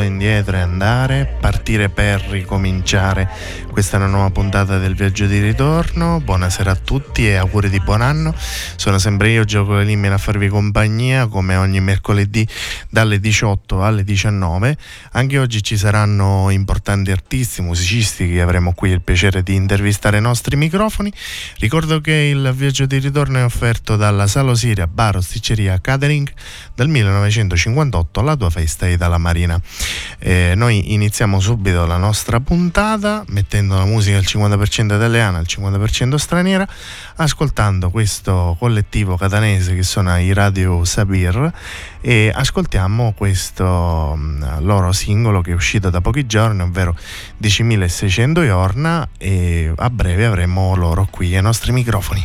indietro e andare, partire per ricominciare. Questa è una nuova puntata del viaggio di ritorno. Buonasera a tutti e auguri di buon anno. Sono sempre io, Gioco Limina, a farvi compagnia come ogni mercoledì dalle 18 alle 19. Anche oggi ci saranno importanti artisti, musicisti che avremo qui il piacere di intervistare ai nostri microfoni. Ricordo che il viaggio di ritorno è offerto dalla Salo Siria Bar Osticceria Catering dal 1958 alla tua festa Itala Marina. Eh, noi iniziamo subito la nostra puntata mettendo la musica al 50% italiana, al 50% straniera, ascoltando questo collettivo catanese che sono i Radio Sabir e ascoltiamo questo um, loro singolo che è uscito da pochi giorni, ovvero 10.600 Iorna e a breve avremo loro qui ai nostri microfoni.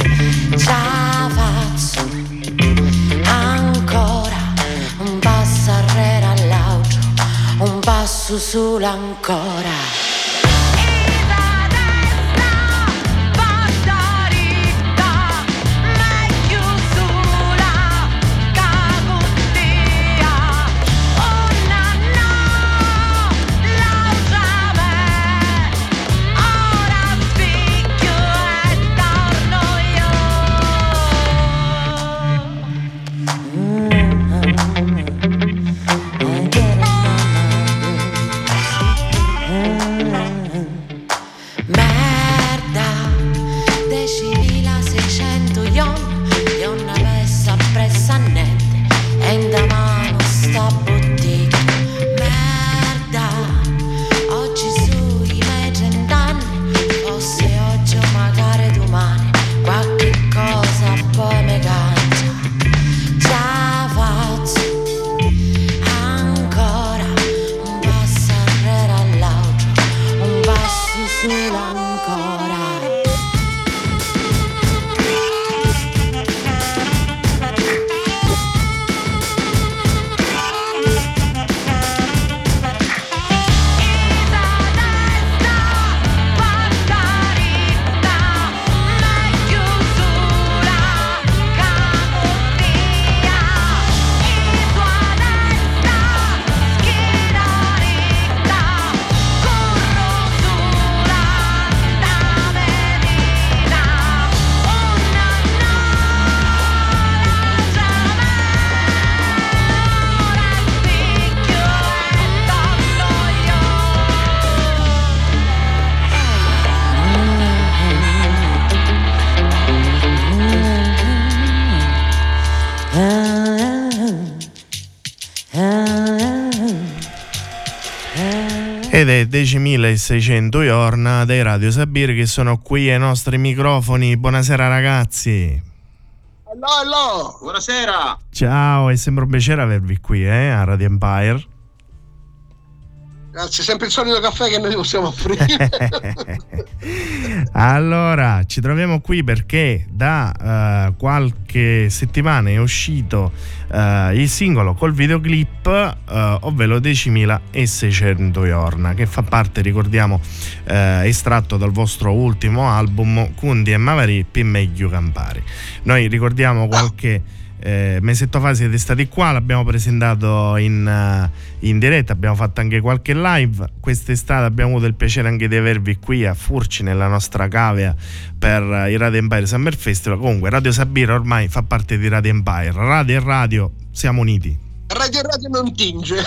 Faccio ancora un passo arredo all'altro, un passo solo è 10.600 Iorna dei Radio Sabir che sono qui ai nostri microfoni. Buonasera ragazzi. Hello, buonasera. Ciao, è sempre un piacere avervi qui eh, a Radio Empire. Grazie, sempre il solito caffè che noi possiamo offrire. allora, ci troviamo qui perché da uh, qualche settimana è uscito uh, il singolo col videoclip, uh, ovvero 10.600 Iorna, che fa parte, ricordiamo, estratto dal vostro ultimo album Cundi e Mavari P. Meglio Campari. Noi ricordiamo qualche eh, mesetto fa siete stati qua, l'abbiamo presentato in, uh, in, diretta, abbiamo fatto anche qualche live. Quest'estate abbiamo avuto il piacere anche di avervi qui a Furci nella nostra cavea per uh, il Radio Empire Summer Festival. Comunque Radio Sabira ormai fa parte di Radio Empire, radio e radio siamo uniti. Radio e radio non tinge.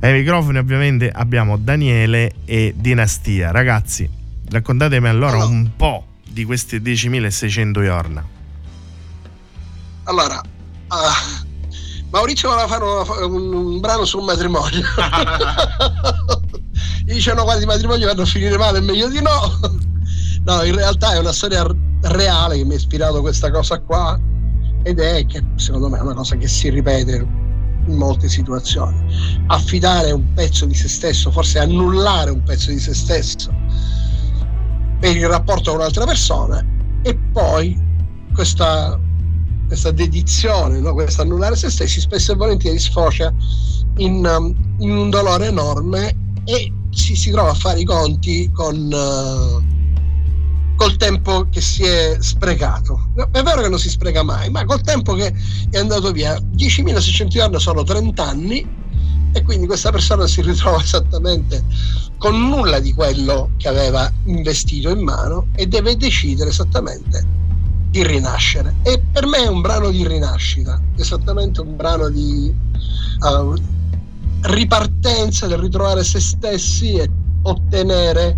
Ai microfoni ovviamente abbiamo Daniele e Dinastia. Ragazzi, raccontatemi allora, allora. un po' di questi 10.600 giorni. Allora, uh, Maurizio voleva fare un, un, un, brano sul matrimonio. Gli dicevano quando i matrimoni vanno a finire male, è meglio di no. No, in realtà è una storia reale che mi ha ispirato questa cosa qua ed è che secondo me è una cosa che si ripete in molte situazioni. Affidare un pezzo di se stesso, forse annullare un pezzo di se stesso per il rapporto con un'altra persona e poi questa questa dedizione, no? questo annullare se stessi, spesso e volentieri sfocia in, um, in un dolore enorme e ci si trova a fare i conti con, uh, col tempo che si è sprecato. È vero che non si spreca mai, ma col tempo che è andato via. 10.600 anni sono 30 anni e quindi questa persona si ritrova esattamente con nulla di quello che aveva investito in mano e deve decidere esattamente di rinascere. E per me è un brano di rinascita, esattamente un brano di uh, ripartenza, del ritrovare se stessi e ottenere,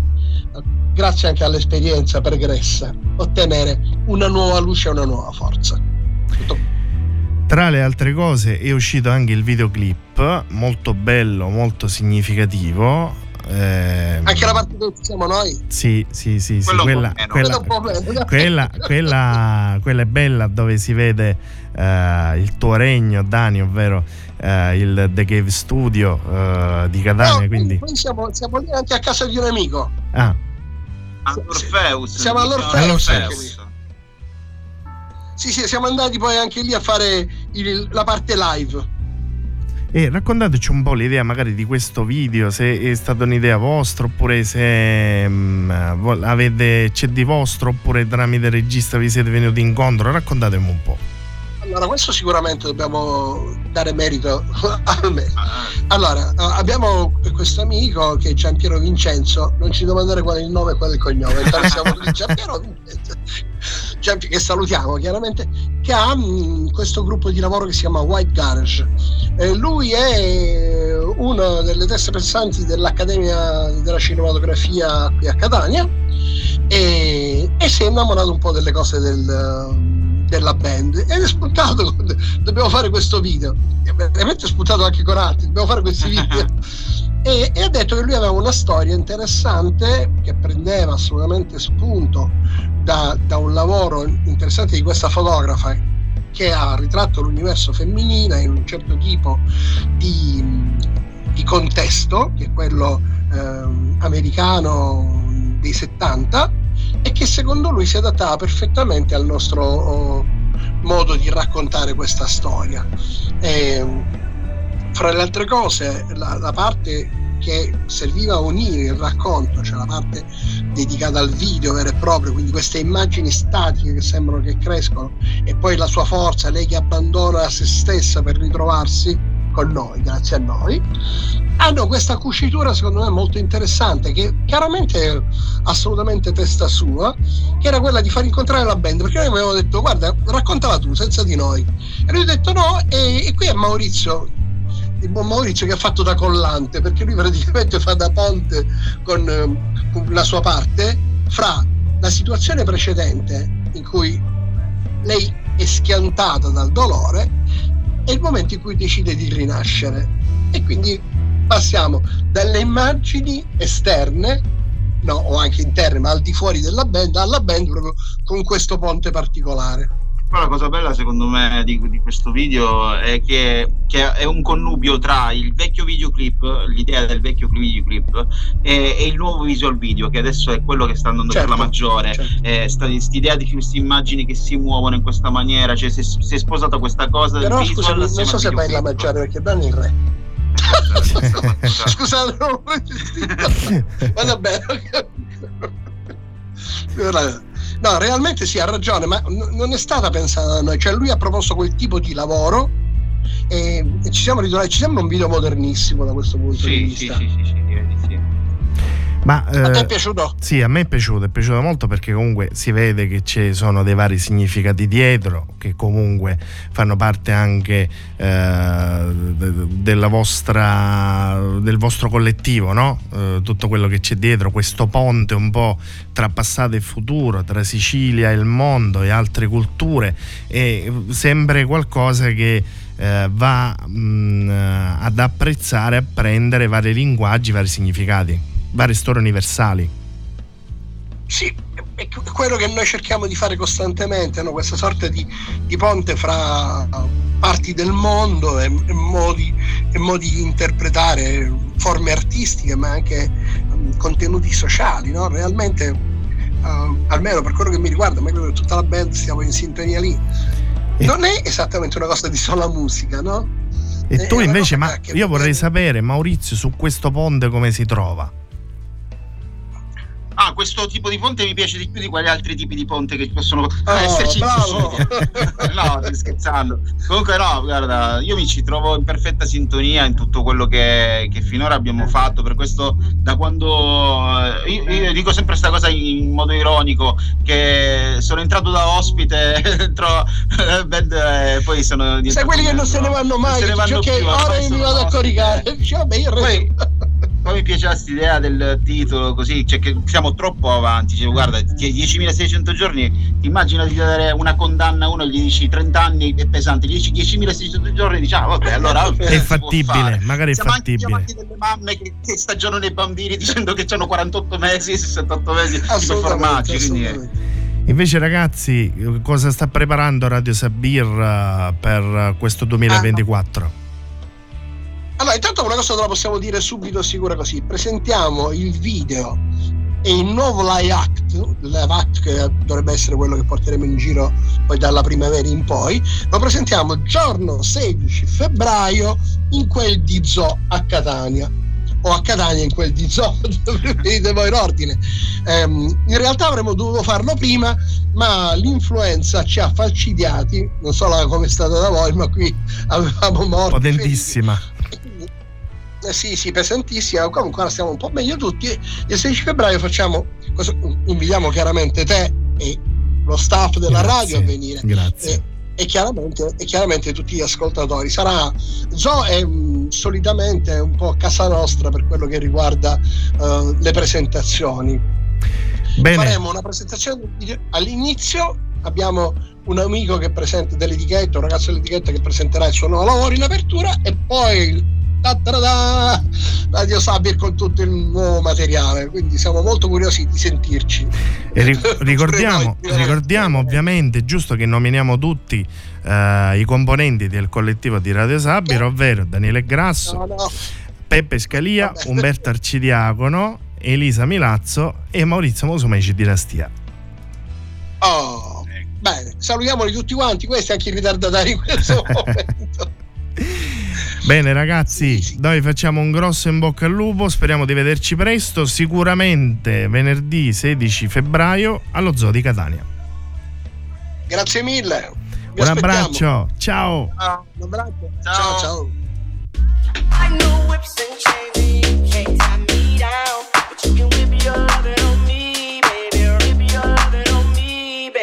uh, grazie anche all'esperienza pregressa, ottenere una nuova luce e una nuova forza. Tutto. Tra le altre cose è uscito anche il videoclip, molto bello, molto significativo, eh, Anche la parte dove siamo noi? Sì, sì, sì, sì. Quella, quella, quella, quella, quella, è bella dove si vede uh, il tuo regno, Dani, ovvero uh, il The Cave Studio uh, di Catania. No, quindi... Poi siamo, siamo, lì anche a casa di un amico. Ah. All'Orfeus. Siamo all'Orfeus. all'Orfeus. Sì, sì, siamo andati poi anche lì a fare il, la parte live. E raccontateci un po' l'idea magari di questo video, se è stata un'idea vostra oppure se mh, mm, avete, c'è di vostro oppure tramite regista vi siete venuti incontro, raccontatemi un po'. Allora, questo sicuramente dobbiamo dare merito a me. Allora, abbiamo questo amico che è Giampiero Vincenzo, non ci domandare qual è il nome e qual è il cognome, siamo di Giampiero Vincenzo, che salutiamo chiaramente, che ha mh, questo gruppo di lavoro che si chiama White Garage. Eh, lui è una delle teste pensanti dell'Accademia della Cinematografia qui a Catania e, e si è innamorato un po' delle cose del della band ed è spuntato dobbiamo fare questo video. Veramente è spuntato anche con altri dobbiamo fare questi video. E, e, ha detto che lui aveva una storia interessante che prendeva assolutamente spunto da, da un lavoro interessante di questa fotografa che ha ritratto l'universo femminile in un certo tipo di, di contesto che è quello eh, americano dei 70 e che secondo lui si adattava perfettamente al nostro oh, modo di raccontare questa storia. E, fra le altre cose, la, la parte che serviva a unire il racconto, cioè la parte dedicata al video vero e proprio, quindi queste immagini statiche che sembrano che crescono, e poi la sua forza, lei che abbandona se stessa per ritrovarsi, con noi, grazie a noi, hanno questa cucitura secondo me molto interessante che chiaramente è assolutamente testa sua, che era quella di far incontrare la band, perché noi avevamo detto guarda raccontala tu senza di noi. E lui ha detto no e, e qui è Maurizio il buon Maurizio che ha fatto da collante perché lui praticamente fa da ponte con, con la sua parte fra la situazione precedente in cui lei è schiantata dal dolore è il momento in cui decide di rinascere. E quindi passiamo dalle immagini esterne, no, o anche interne, ma al di fuori della band, alla band proprio con questo ponte particolare. Però la cosa bella secondo me di, di questo video è che, che, è un connubio tra il vecchio videoclip, l'idea del vecchio videoclip e, e il nuovo visual video che adesso è quello che sta andando certo, per la certo, maggiore. Certo. Eh, quest'idea di queste immagini che si muovono in questa maniera, cioè si, si è sposata questa cosa Però del scusa, visual, non so se vai la maggiore perché danno il re. Scusate, non ho. Ma vabbè. No, realmente sì, ha ragione, ma n- non è stata pensata da noi, cioè lui ha proposto quel tipo di lavoro e, e ci siamo ritrovati, ci sembra un video modernissimo da questo punto sì, di vista. Sì, sì, sì, sì, sì. Ma, a te è eh, piaciuto? Sì, a me è piaciuto, è piaciuto molto perché comunque si vede che ci sono dei vari significati dietro, che comunque fanno parte anche eh, della vostra, del vostro collettivo, no? Eh, tutto quello che c'è dietro, questo ponte un po' tra passato e futuro, tra Sicilia e il mondo e altre culture, è sempre qualcosa che eh, va mh, ad apprezzare, a prendere vari linguaggi, vari significati vari store universali. Sì, è quello che noi cerchiamo di fare costantemente, no? questa sorta di, di, ponte fra parti del mondo e, e, modi, e, modi, di interpretare forme artistiche ma anche um, contenuti sociali. No? Realmente, uh, almeno per quello che mi riguarda, ma credo che tutta la band stiamo in sintonia lì. Non è esattamente una cosa di sola musica, no? E tu invece, ma io vorrei sapere, Maurizio, su questo ponte come si trova? Ah, questo tipo di ponte mi piace di più di quali altri tipi di ponte che possono oh, esserci bravo. no, sto scherzando. Comunque no, guarda, io mi ci trovo in perfetta sintonia in tutto quello che, che finora abbiamo fatto, per questo da quando eh, io, io dico sempre questa cosa in modo ironico che sono entrato da ospite dentro band e poi sono Sai quelli che non se ne vanno mai, non se ne vanno più, ora mi vado a coricare. Dice, vabbè, io poi, poi mi piace questa idea del titolo così, cioè che siamo troppo avanti. Cioè, guarda, 10.600 giorni, ti immagina di dare una condanna a uno e gli dici 30 anni è pesante, 10, 10.600 giorni, diciamo, ah, vabbè, allora è fattibile, magari è siamo fattibile. Anche, siamo anche delle mamme che, che stagionano i bambini dicendo che hanno 48 mesi, 68 mesi di formaggi. Quindi, Invece ragazzi, cosa sta preparando Radio Sabir eh, per questo 2024? Ah. Allora, intanto una cosa te la possiamo dire subito sicura così. Presentiamo il video e il nuovo live act, live act che dovrebbe essere quello che porteremo in giro poi dalla primavera in poi, lo presentiamo giorno 16 febbraio in quel di Zoo a Catania o a Catania in quel di Zoo, vedete voi l'ordine. Um, in realtà avremmo dovuto farlo prima, ma l'influenza ci ha falcidiati, non so come è stata da voi, ma qui avevamo morto. Potentissima eh, sì, sì, pesantissima. Comunque ora stiamo un po' meglio tutti. Il 16 febbraio facciamo, invitiamo chiaramente te e lo staff della grazie, radio a venire. Grazie. E, e, chiaramente, e chiaramente, tutti gli ascoltatori. Sarà Zo è um, solitamente un po' casa nostra per quello che riguarda uh, le presentazioni. Bene. Faremo una presentazione all'inizio. Abbiamo un amico che presenta dell'etichetta, un ragazzo dell'etichetta che presenterà il suo nuovo lavoro in apertura e poi Radio Sabir con tutto il nuovo materiale quindi siamo molto curiosi di sentirci. E ricordiamo, ricordiamo ovviamente giusto che nominiamo tutti uh, i componenti del collettivo di Radio Sabir ovvero Daniele Grasso no, no. Peppe Scalia Vabbè. Umberto Arcidiacono Elisa Milazzo e Maurizio Mosumeci Dinastia. Oh bene salutiamoli tutti quanti questi anche i ritardatari in questo momento Bene ragazzi, noi facciamo un grosso in bocca al lupo, speriamo di vederci presto, sicuramente venerdì 16 febbraio allo Zoo di Catania. Grazie mille. Vi un abbraccio, ciao. ciao. Un abbraccio. Ciao ciao.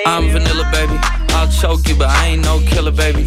I'm vanilla baby, I'll choke you but I ain't no killer baby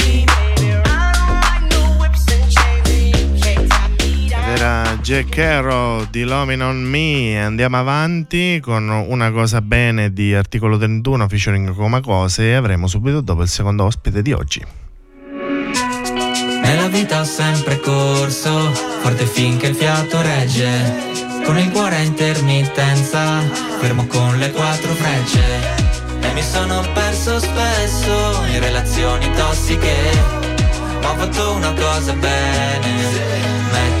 Jack Arrow di Loving on Me. Andiamo avanti con una cosa bene di articolo 31 featuring Comacose e avremo subito dopo il secondo ospite di oggi. Nella vita ho sempre corso, forte finché il fiato regge. Con il cuore a intermittenza, fermo con le quattro frecce. E mi sono perso spesso in relazioni tossiche. Ma ho fatto una cosa bene, con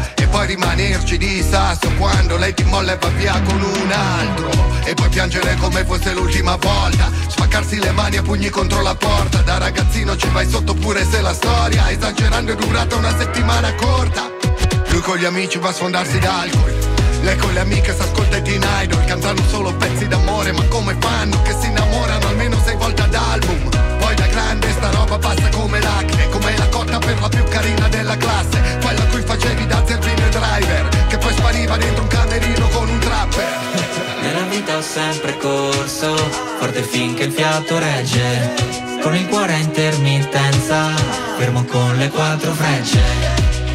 E poi rimanerci di sasso quando lei ti molla e va via con un altro. E poi piangere come fosse l'ultima volta. Spaccarsi le mani a pugni contro la porta. Da ragazzino ci vai sotto pure se la storia, esagerando, è durata una settimana corta. Lui con gli amici va a sfondarsi d'alcol. Lei con le amiche s'ascolta i Teen Idol Cantano solo pezzi d'amore Ma come fanno che si innamorano almeno sei volte ad album Poi da grande sta roba passa come l'acne Come la cotta per la più carina della classe Quella cui facevi da zerbino e spariva dentro un camerino con un trapper Nella vita ho sempre corso, forte finché il fiato regge. Con il cuore a intermittenza, fermo con le quattro frecce.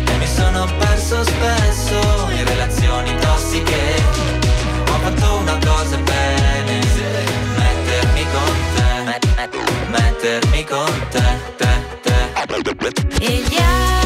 E mi sono perso spesso in relazioni tossiche. Ho fatto una cosa bene, mettermi con te, mettermi con te, te, te. E gli altri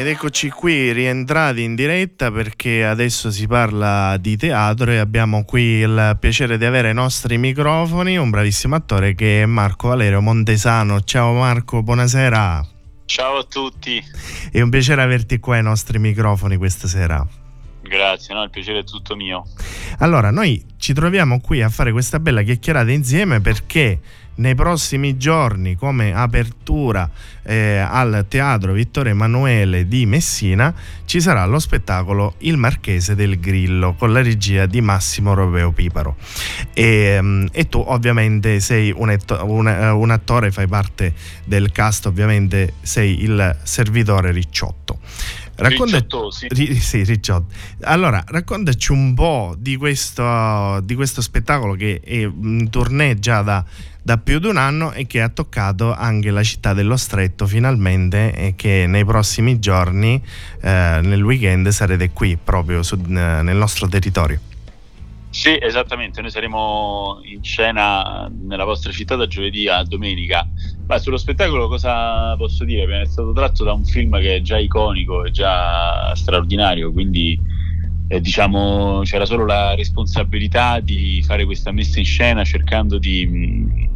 Ed eccoci qui rientrati in diretta perché adesso si parla di teatro e abbiamo qui il piacere di avere ai nostri microfoni un bravissimo attore che è Marco Valerio Montesano. Ciao Marco, buonasera. Ciao a tutti, È un piacere averti qua ai nostri microfoni questa sera. grazie, no, il piacere è tutto mio. Allora, noi ci troviamo qui a fare questa bella chiacchierata insieme perché nei prossimi giorni, come apertura eh, al Teatro Vittorio Emanuele di Messina, ci sarà lo spettacolo Il Marchese del Grillo con la regia di Massimo Roveo Piparo. E, mm, e tu ovviamente sei un, etto- un- eh, un attore, fai parte del cast, ovviamente sei il servitore Ricciotto. Ricciottosi. Ri- sì, Ricciotto. Allora, raccontaci un po' di questo, di questo spettacolo che è in tournée già da, da più di un anno e che ha toccato anche la città dello Stretto finalmente e che nei prossimi giorni, eh, nel weekend, sarete qui proprio su- eh, nel nostro territorio. Sì, esattamente, noi saremo in scena nella vostra città da giovedì a domenica. Ma sullo spettacolo cosa posso dire? È stato tratto da un film che è già iconico, è già straordinario, quindi eh, diciamo c'era solo la responsabilità di fare questa messa in scena cercando di mh,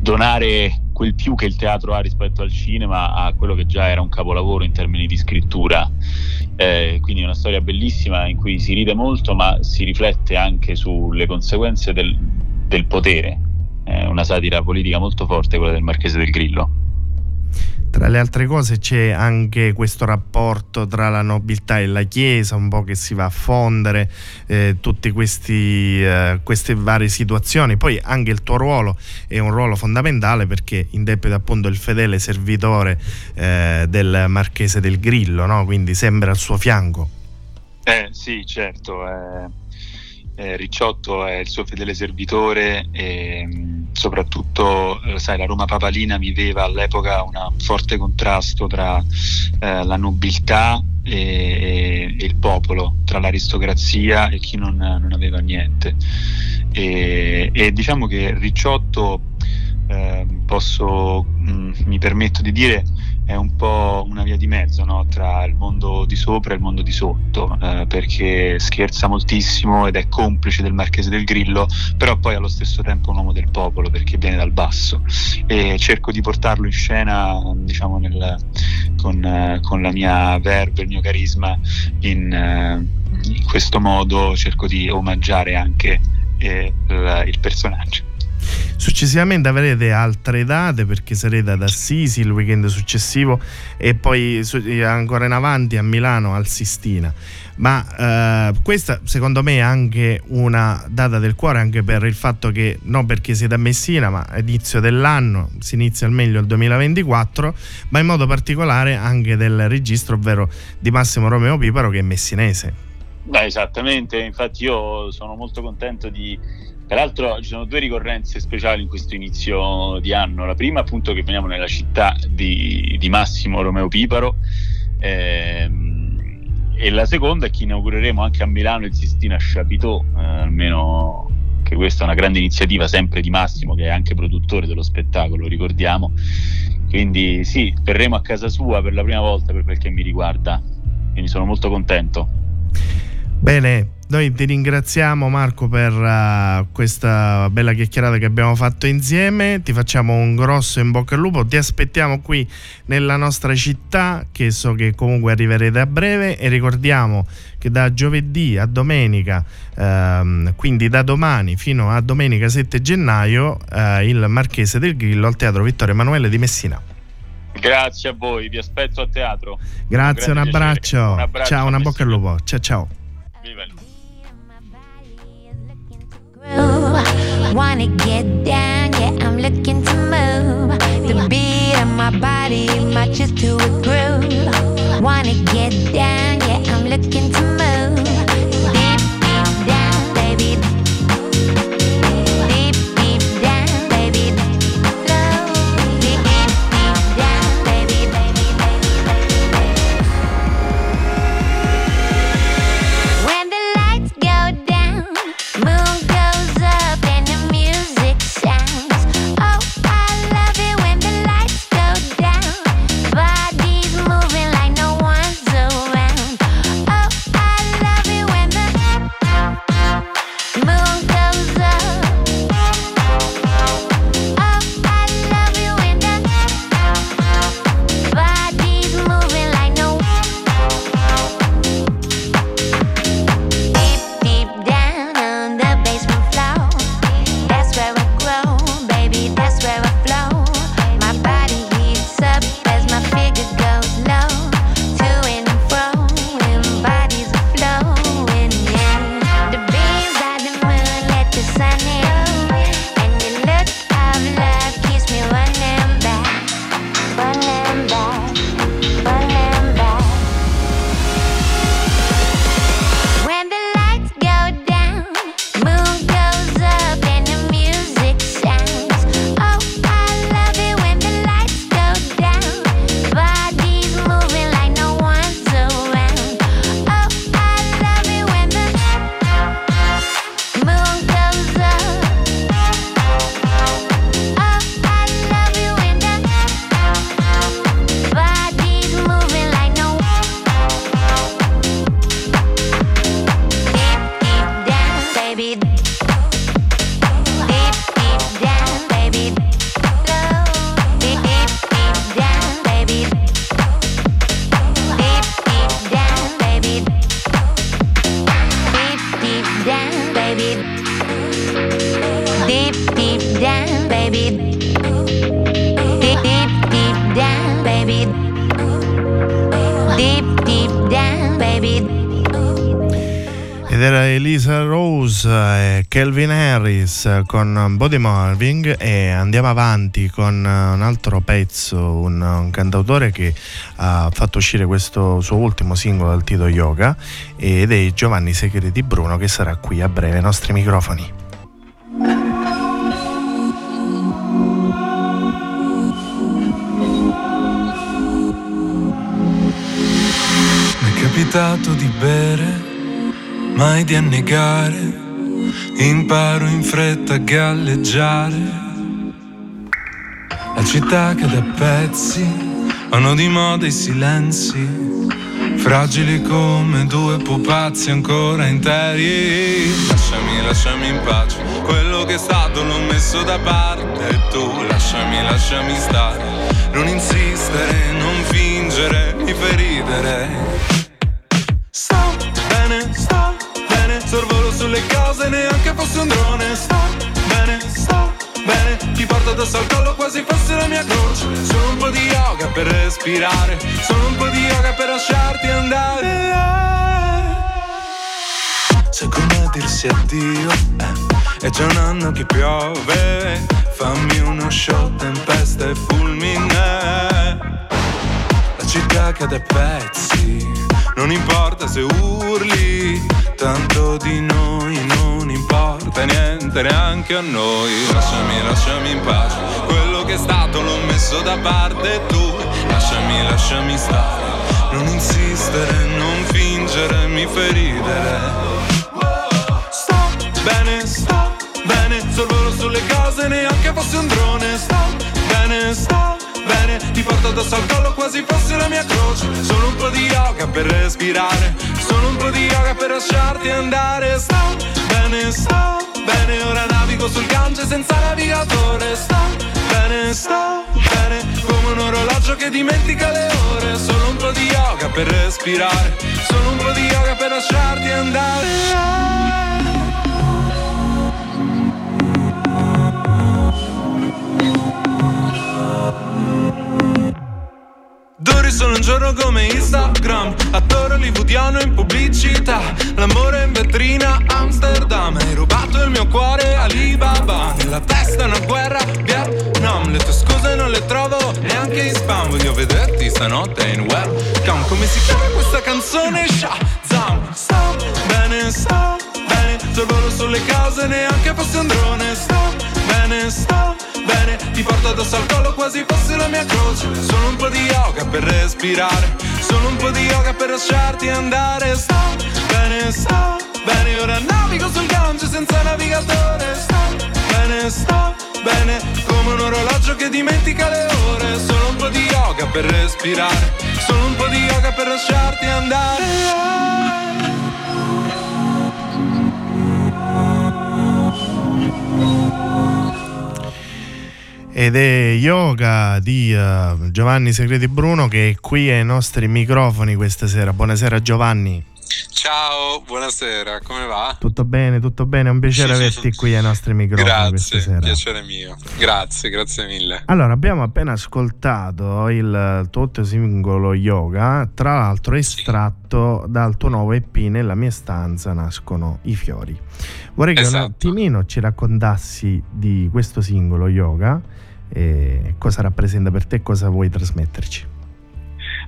donare quel più che il teatro ha rispetto al cinema a quello che già era un capolavoro in termini di scrittura. Eh, quindi una storia bellissima in cui si ride molto, ma si riflette anche sulle conseguenze del, del potere. È una satira politica molto forte, quella del Marchese del Grillo. Tra le altre cose c'è anche questo rapporto tra la nobiltà e la Chiesa, un po' che si va a fondere, eh, tutte eh, queste varie situazioni. Poi anche il tuo ruolo è un ruolo fondamentale perché interpreta appunto il fedele servitore eh, del Marchese del Grillo, no? quindi sembra al suo fianco. Eh sì, certo. Eh, eh, Ricciotto è il suo fedele servitore e mm, soprattutto eh, sai, la Roma papalina viveva all'epoca un forte contrasto tra eh, la nobiltà e, e, il popolo, tra l'aristocrazia e chi non, non aveva niente. E, e, diciamo che Ricciotto, eh, posso, mh, mm, mi permetto di dire, è un po' una via di mezzo no? tra il mondo di sopra e il mondo di sotto, eh, perché scherza moltissimo ed è complice del Marchese del Grillo, però poi allo stesso tempo è un uomo del popolo perché viene dal basso e cerco di portarlo in scena diciamo, nel, con, eh, con, la mia verve, il mio carisma, in, eh, in questo modo cerco di omaggiare anche eh, il, il personaggio. Successivamente avrete altre date perché sarete ad Assisi il weekend successivo e poi ancora in avanti a Milano al Sistina. Ma eh, questa secondo me è anche una data del cuore anche per il fatto che non perché siete a Messina ma inizio dell'anno si inizia al meglio il 2024 ma in modo particolare anche del registro ovvero di Massimo Romeo Piparo che è messinese. Beh, esattamente, infatti io sono molto contento di Peraltro ci sono due ricorrenze speciali in questo inizio di anno. La prima appunto che veniamo nella città di, di Massimo Romeo Piparo ehm, e la seconda è che inaugureremo anche a Milano il Sistina Chapiteau, eh, almeno che questa è una grande iniziativa sempre di Massimo che è anche produttore dello spettacolo, ricordiamo. Quindi sì, verremo a casa sua per la prima volta per quel che mi riguarda, quindi sono molto contento. Bene, noi ti ringraziamo Marco per uh, questa bella chiacchierata che abbiamo fatto insieme, ti facciamo un grosso in bocca al lupo, ti aspettiamo qui nella nostra città che so che comunque arriverete a breve e ricordiamo che da giovedì a domenica, ehm, quindi da domani fino a domenica 7 gennaio, eh, il Marchese del Grillo al Teatro Vittorio Emanuele di Messina. Grazie a voi, vi aspetto a teatro. Grazie, un, un, abbraccio. un abbraccio. Ciao, una bocca al lupo. Ciao ciao. Viva il Wanna get down, yeah, I'm looking to move. The beat of my body matches to a groove. Wanna get down, yeah, I'm looking to move. Kelvin Harris con Body Moving e andiamo avanti con un altro pezzo, un, un cantautore che ha fatto uscire questo suo ultimo singolo dal titolo Yoga ed è Giovanni Segreti Bruno che sarà qui a breve ai nostri microfoni. Mi è capitato di bere mai di annegare, imparo in fretta a galleggiare. La città cade a pezzi, vanno di moda i silenzi, fragili come due pupazzi ancora interi. Lasciami, lasciami in pace, quello che è stato l'ho messo da parte e tu lasciami, lasciami stare, non insistere, non fingere, mi fai ridere. Sto bene, sto bene, sorvolo sulle cose, neanche fosse un drone. Sto bene, sto bene, ti porto addosso al collo quasi fosse la mia croce. Solo un po' di yoga per respirare, solo un po' di yoga per lasciarti andare. Sai come dirsi addio, eh, è già un anno che piove, fammi uno show, tempesta e fulmine. La città cade a pezzi, non importa se urli, tanto di noi non importa niente neanche a noi. Lasciami, lasciami in pace, quello che è stato l'ho messo da parte tu lasciami, lasciami stare. Non insistere, non fingere, mi fai ridere. Sto bene, sto bene, sorvolo sulle cose, neanche fosse un drone. Sto bene, ti porto addosso al collo quasi fosse la mia croce. Solo un po' di yoga per respirare, solo un po' di yoga per lasciarti andare. Sto bene, sto bene, ora navigo sul Gange senza navigatore. Sto bene, sto bene, come un orologio che dimentica le ore. Solo un po' di yoga per respirare, solo un po' di yoga per lasciarti andare. Duri solo un giorno come Instagram. Attore hollywoodiano in pubblicità. L'amore in vetrina Amsterdam. Hai rubato il mio cuore Alibaba. Nella testa una guerra Vietnam. Le tue scuse non le trovo neanche in spam. Voglio vederti stanotte in webcam. Come si chiama questa canzone? Shazam. Sto bene, sto bene. Sorvolo sulle case neanche fosse un drone. Sto bene, sto bene Ti porto addosso al collo quasi fosse la mia croce. Solo un po' di yoga per respirare. Solo un po' di yoga per lasciarti andare. Sto bene, sto bene Ora navigo sul Gange senza navigatore. Sto bene, sto bene Come un orologio che dimentica le ore. Solo un po' di yoga per respirare. Solo un po' di yoga per lasciarti andare ed è Yoga di uh, Giovanni Segreti Bruno che è qui ai nostri microfoni questa sera. Buonasera Giovanni. Ciao, buonasera, come va? Tutto bene, tutto bene, è un piacere averti qui ai nostri microfoni questa Grazie, sera. piacere mio. Grazie, grazie mille. Allora, abbiamo appena ascoltato il tuo singolo Yoga, tra l'altro estratto dal tuo nuovo EP Nella mia stanza nascono i fiori. Vorrei che un Esatto. attimino ci raccontassi di questo singolo Yoga, e cosa rappresenta per te e cosa vuoi trasmetterci.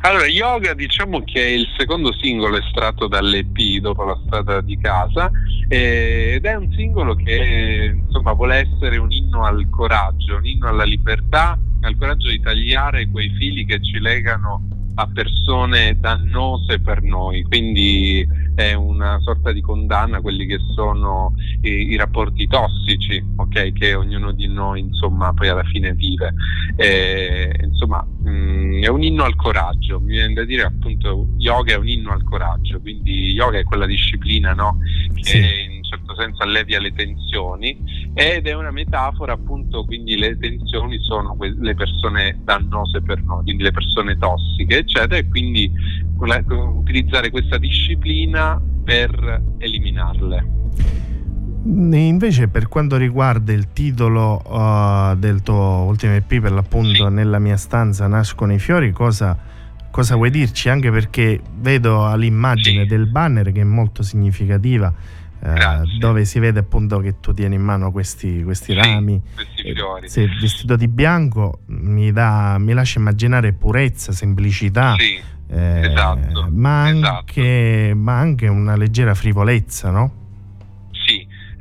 Allora, Yoga diciamo che è il secondo singolo estratto dall'EP dopo la strada di casa eh, ed è un singolo che insomma vuole essere un inno al coraggio, un inno alla libertà, al coraggio di tagliare quei fili che ci legano a persone dannose per noi, quindi è una sorta di condanna a quelli che sono i, i rapporti tossici, ok, che ognuno di noi insomma poi alla fine vive. Eh, insomma, mh, è un inno al coraggio, mi viene da dire appunto yoga è un inno al coraggio, quindi yoga è quella disciplina no? che Sì. Certo senso allevia le tensioni ed è una metafora appunto, quindi le tensioni sono que- le persone dannose per noi, quindi le persone tossiche, eccetera, e quindi quella- utilizzare questa disciplina per eliminarle. Invece per quanto riguarda il titolo uh, del tuo ultimo EP per l'appunto Sì. Nella mia stanza nascono i fiori, cosa cosa vuoi dirci, anche perché vedo all'immagine sì. del banner che è molto significativa. Eh, dove si vede appunto che tu tieni in mano questi, questi sì, rami questi fiori. Sei vestito di bianco mi, dà, mi lascia immaginare purezza, semplicità sì, eh, esatto, ma, anche, esatto. ma anche una leggera frivolezza no?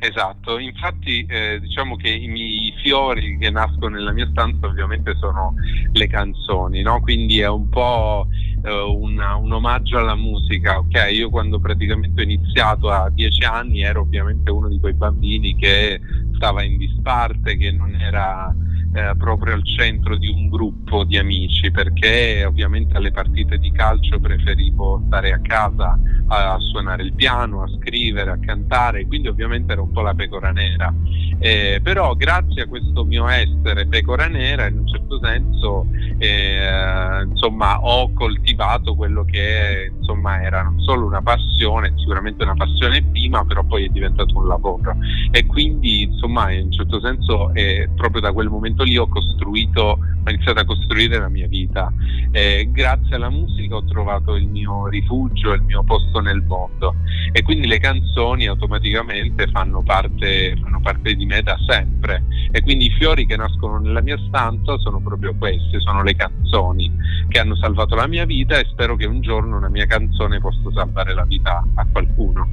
Esatto, infatti eh, diciamo che i, i, fiori che nascono nella mia stanza ovviamente sono le canzoni, no? quindi è un po' eh, una, un omaggio alla musica. ok? Io quando praticamente ho iniziato a dieci anni ero ovviamente uno di quei bambini che stava in disparte, che non era eh, proprio al centro di un gruppo di amici perché ovviamente alle partite di calcio preferivo stare a casa a, a suonare il piano, a scrivere, a cantare, quindi ovviamente ero un po' la pecora nera. Eh, però grazie a questo mio essere pecora nera in un certo senso eh, insomma ho coltivato quello che insomma era non solo una passione, sicuramente una passione prima, però poi è diventato un lavoro e quindi insomma in un certo senso eh, proprio da quel momento lì ho costruito, ho iniziato a costruire la mia vita. Eh, grazie alla musica ho trovato il mio rifugio, il mio posto nel mondo e quindi le canzoni automaticamente fanno parte, fanno parte di me da sempre e quindi i fiori che nascono nella mia stanza sono proprio questi, sono le canzoni che hanno salvato la mia vita e spero che un giorno una mia canzone possa salvare la vita a qualcuno.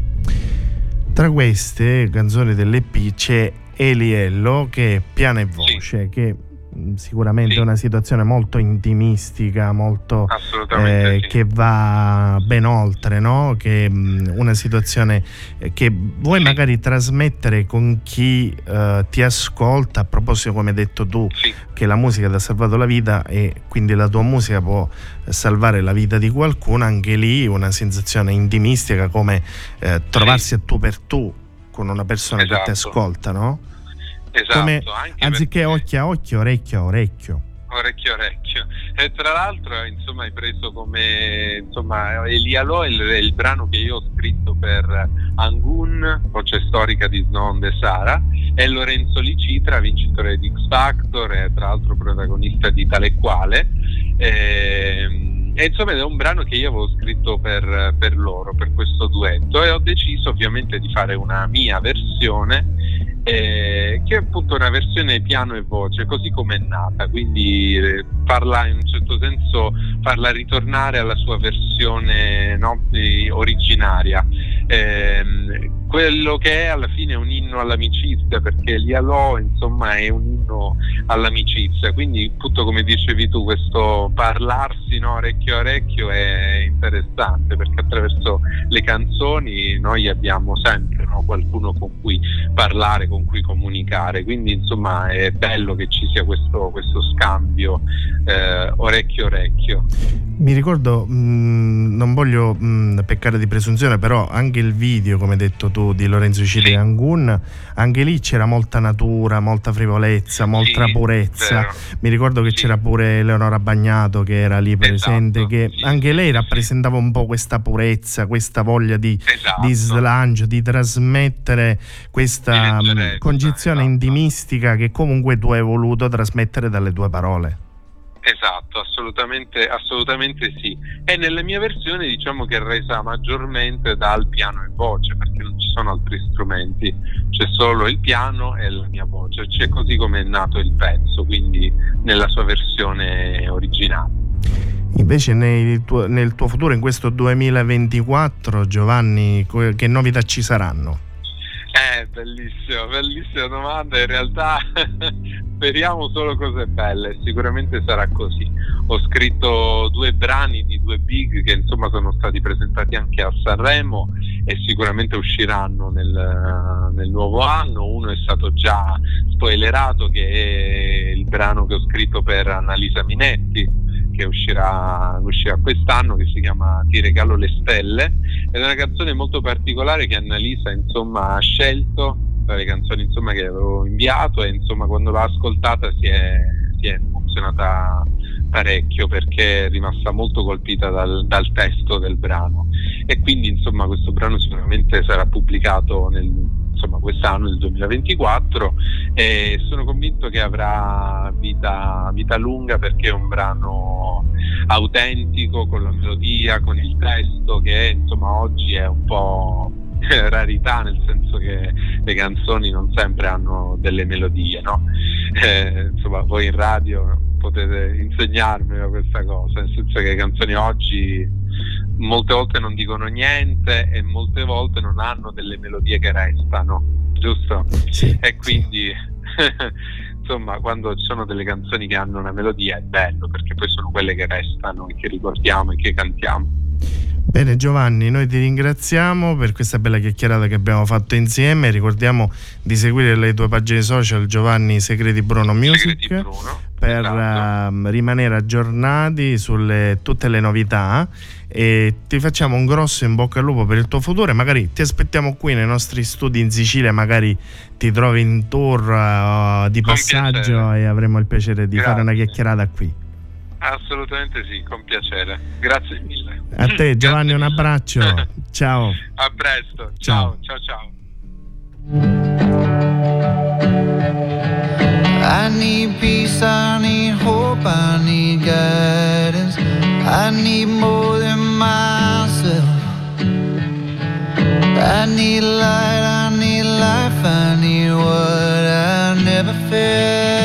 Tra queste canzoni dell'EP c'è Eliello che è piano e voce, sì. che sicuramente sì. una situazione molto intimistica, molto eh, sì. che va ben oltre, no? che mh, mm, una situazione eh, che vuoi magari trasmettere con chi uh, ti ascolta, a proposito come hai detto tu, che la musica ti ha salvato la vita e quindi la tua musica può salvare la vita di qualcuno, anche lì una sensazione intimistica come eh, trovarsi a tu per tu con una persona esatto. che ti esatto. ascolta, no? Esatto, Come, anziché perché... occhio a occhio, orecchio a orecchio. Orecchio a orecchio. E tra l'altro, insomma, hai preso come insomma, Elialo il, il brano che io ho scritto per Angun, voce storica di Snow de Sara, e Lorenzo Licitra, vincitore di X Factor e tra l'altro protagonista di Tale Quale. E, ehm, e insomma è un brano che io avevo scritto per, per loro, per questo duetto e ho deciso ovviamente di fare una mia versione eh, che è appunto una versione piano e voce, così come è nata, quindi eh, farla in un certo senso farla ritornare alla sua versione no, originaria. Eh, quello che è alla fine un inno all'amicizia, perché l'Ialò insomma è un inno all'amicizia, quindi appunto come dicevi tu questo parlarsi no, orecchio a orecchio è interessante perché attraverso le canzoni noi abbiamo sempre no, qualcuno con cui parlare, con cui comunicare, quindi insomma è bello che ci sia questo, questo scambio eh, orecchio a orecchio. Mi ricordo, mh, mm, non voglio mh, mm, peccare di presunzione, però anche il video, come hai detto tu, di Lorenzo Cili sì. Angun, anche lì c'era molta natura, molta frivolezza, molta sì, purezza. Vero. Mi ricordo che sì. c'era pure Eleonora Bagnato che era lì presente, esatto. che anche lei rappresentava un po' questa purezza, questa voglia di, esatto. di slancio, di trasmettere questa mh, mm, concezione esatto. intimistica che comunque tu hai voluto trasmettere dalle tue parole. Esatto, assolutamente, assolutamente sì. E nella mia versione diciamo che è resa maggiormente dal piano e voce, perché non ci sono altri strumenti, c'è solo il piano e la mia voce, c'è così come è nato il pezzo, quindi nella sua versione originale. Invece nel tuo, nel tuo futuro, in questo 2024, Giovanni, che novità ci saranno? Eh, bellissimo, bellissima domanda. In realtà speriamo solo cose belle, sicuramente sarà così. Ho scritto due brani di due big che insomma sono stati presentati anche a Sanremo e sicuramente usciranno nel, nel nuovo anno. Uno è stato già spoilerato che è il brano che ho scritto per Annalisa Minetti che uscirà, uscirà, quest'anno che si chiama Ti regalo le stelle. Ed è una canzone molto particolare che Annalisa insomma, ha scelto tra le canzoni insomma, che avevo inviato e insomma, quando l'ha ascoltata si è, si è emozionata parecchio perché è rimasta molto colpita dal, dal, testo del brano. E quindi insomma questo brano sicuramente sarà pubblicato nel, insomma, quest'anno, nel 2024 e sono convinto che avrà vita, vita lunga perché è un brano autentico con la melodia, con il testo che insomma oggi è un po' rarità nel senso che le canzoni non sempre hanno delle melodie, no? Eh, insomma voi in radio potete insegnarmi questa cosa, nel senso che le canzoni oggi molte volte non dicono niente e molte volte non hanno delle melodie che restano, giusto? Sì, e quindi insomma quando ci sono delle canzoni che hanno una melodia è bello perché poi sono quelle che restano e che ricordiamo e che cantiamo. Bene Giovanni, noi ti ringraziamo per questa bella chiacchierata che abbiamo fatto insieme. Ricordiamo di seguire le tue pagine social Giovanni Segreti Bruno Music Segreti Bruno, per esatto. uh, rimanere aggiornati sulle tutte le novità e ti facciamo un grosso in bocca al lupo per il tuo futuro magari ti aspettiamo qui nei nostri studi in Sicilia, magari ti trovi in tour uh, di Con passaggio piacere. e avremo il piacere di Grazie. fare una chiacchierata qui. Assolutamente sì, con piacere. Grazie mille. A te Giovanni un abbraccio, ciao. A presto. Ciao. Ciao, ciao, ciao. I need peace, I need hope, I need guidance. I need more than myself. I need light, I need life, I need what I never felt.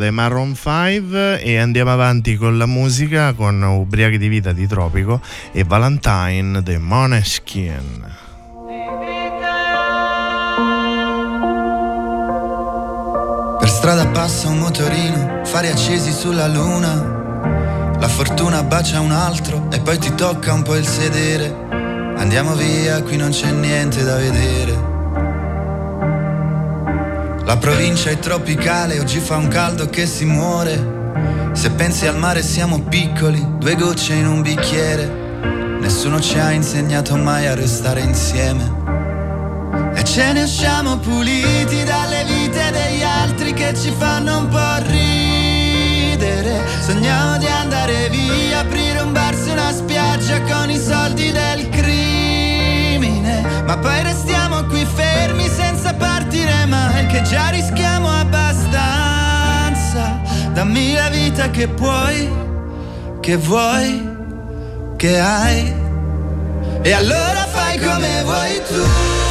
Dei Maroon 5 e andiamo avanti con la musica con Ubriachi di vita di Tropico e Valentine dei Moneskin. Per strada passa un motorino, fari accesi sulla luna. La fortuna bacia un altro e poi ti tocca un po' il sedere. Andiamo via, qui non c'è niente da vedere. La provincia è tropicale, oggi fa un caldo che si muore. Se pensi al mare siamo piccoli, due gocce in un bicchiere. Nessuno ci ha insegnato mai a restare insieme. E ce ne usciamo puliti dalle vite degli altri che ci fanno un po' ridere. Sogniamo di andare via, aprire un bar su una spiaggia con i soldi del crimine. Ma poi restiamo che già rischiamo abbastanza. Dammi la vita che puoi, che vuoi, che hai. E allora fai come vuoi tu.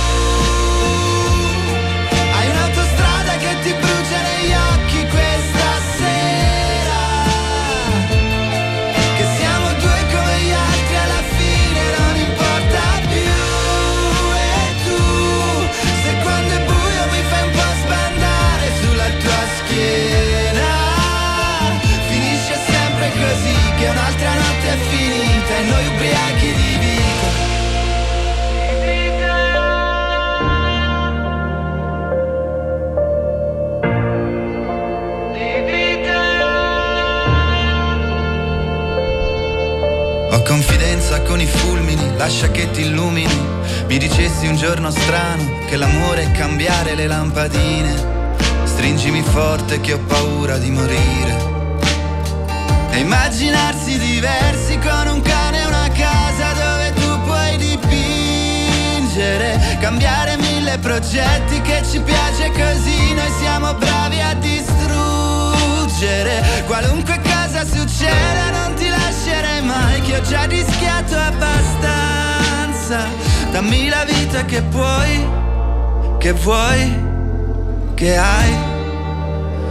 Lascia che ti illumini. Mi dicessi un giorno strano che l'amore è cambiare le lampadine. Stringimi forte che ho paura di morire. E immaginarsi diversi con un cane e una casa dove tu puoi dipingere. Cambiare mille progetti che ci piace così, noi siamo bravi a distruggere. Qualunque cosa succeda non ti lascerei mai, che ho già rischiato abbastanza. Dammi la vita che puoi, che vuoi, che hai.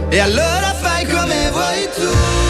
E allora fai come vuoi tu.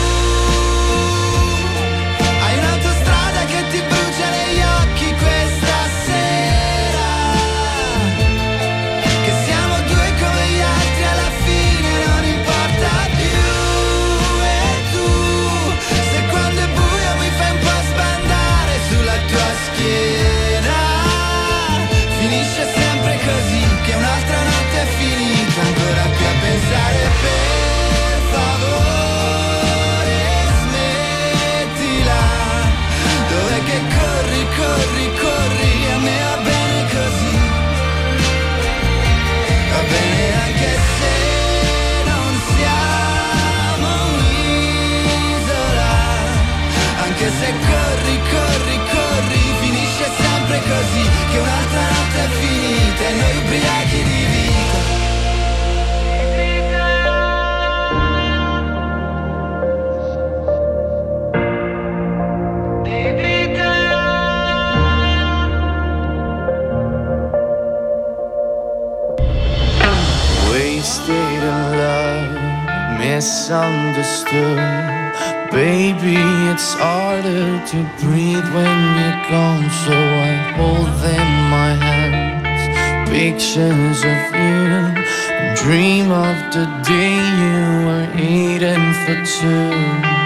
Baby, it's harder to breathe when you're gone, so I hold in my hands pictures of you dream of the day you were eating for two.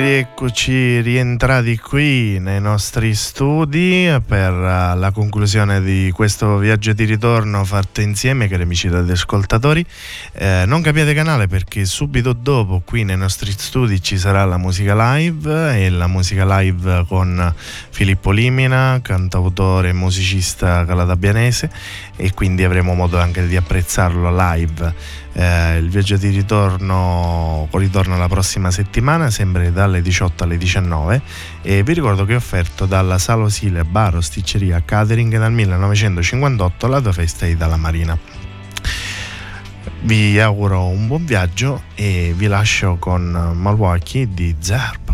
Rieccoci rientrati qui nei nostri studi per eh, la conclusione di questo viaggio di ritorno fatto insieme, cari amici ascoltatori. Eh, non capiate canale perché subito dopo qui nei nostri studi ci sarà la musica live e la musica live con Filippo Limina, cantautore e musicista calatabianese e quindi avremo modo anche di apprezzarlo live eh, il viaggio di ritorno ritorna la prossima settimana, sempre dalle 18 alle 19 e vi ricordo che è offerto dalla Salo Sile Bar Osticceria Catering dal 1958 la tua festa è dalla Marina. Vi auguro un buon viaggio e vi lascio con Milwaukee di Zerb.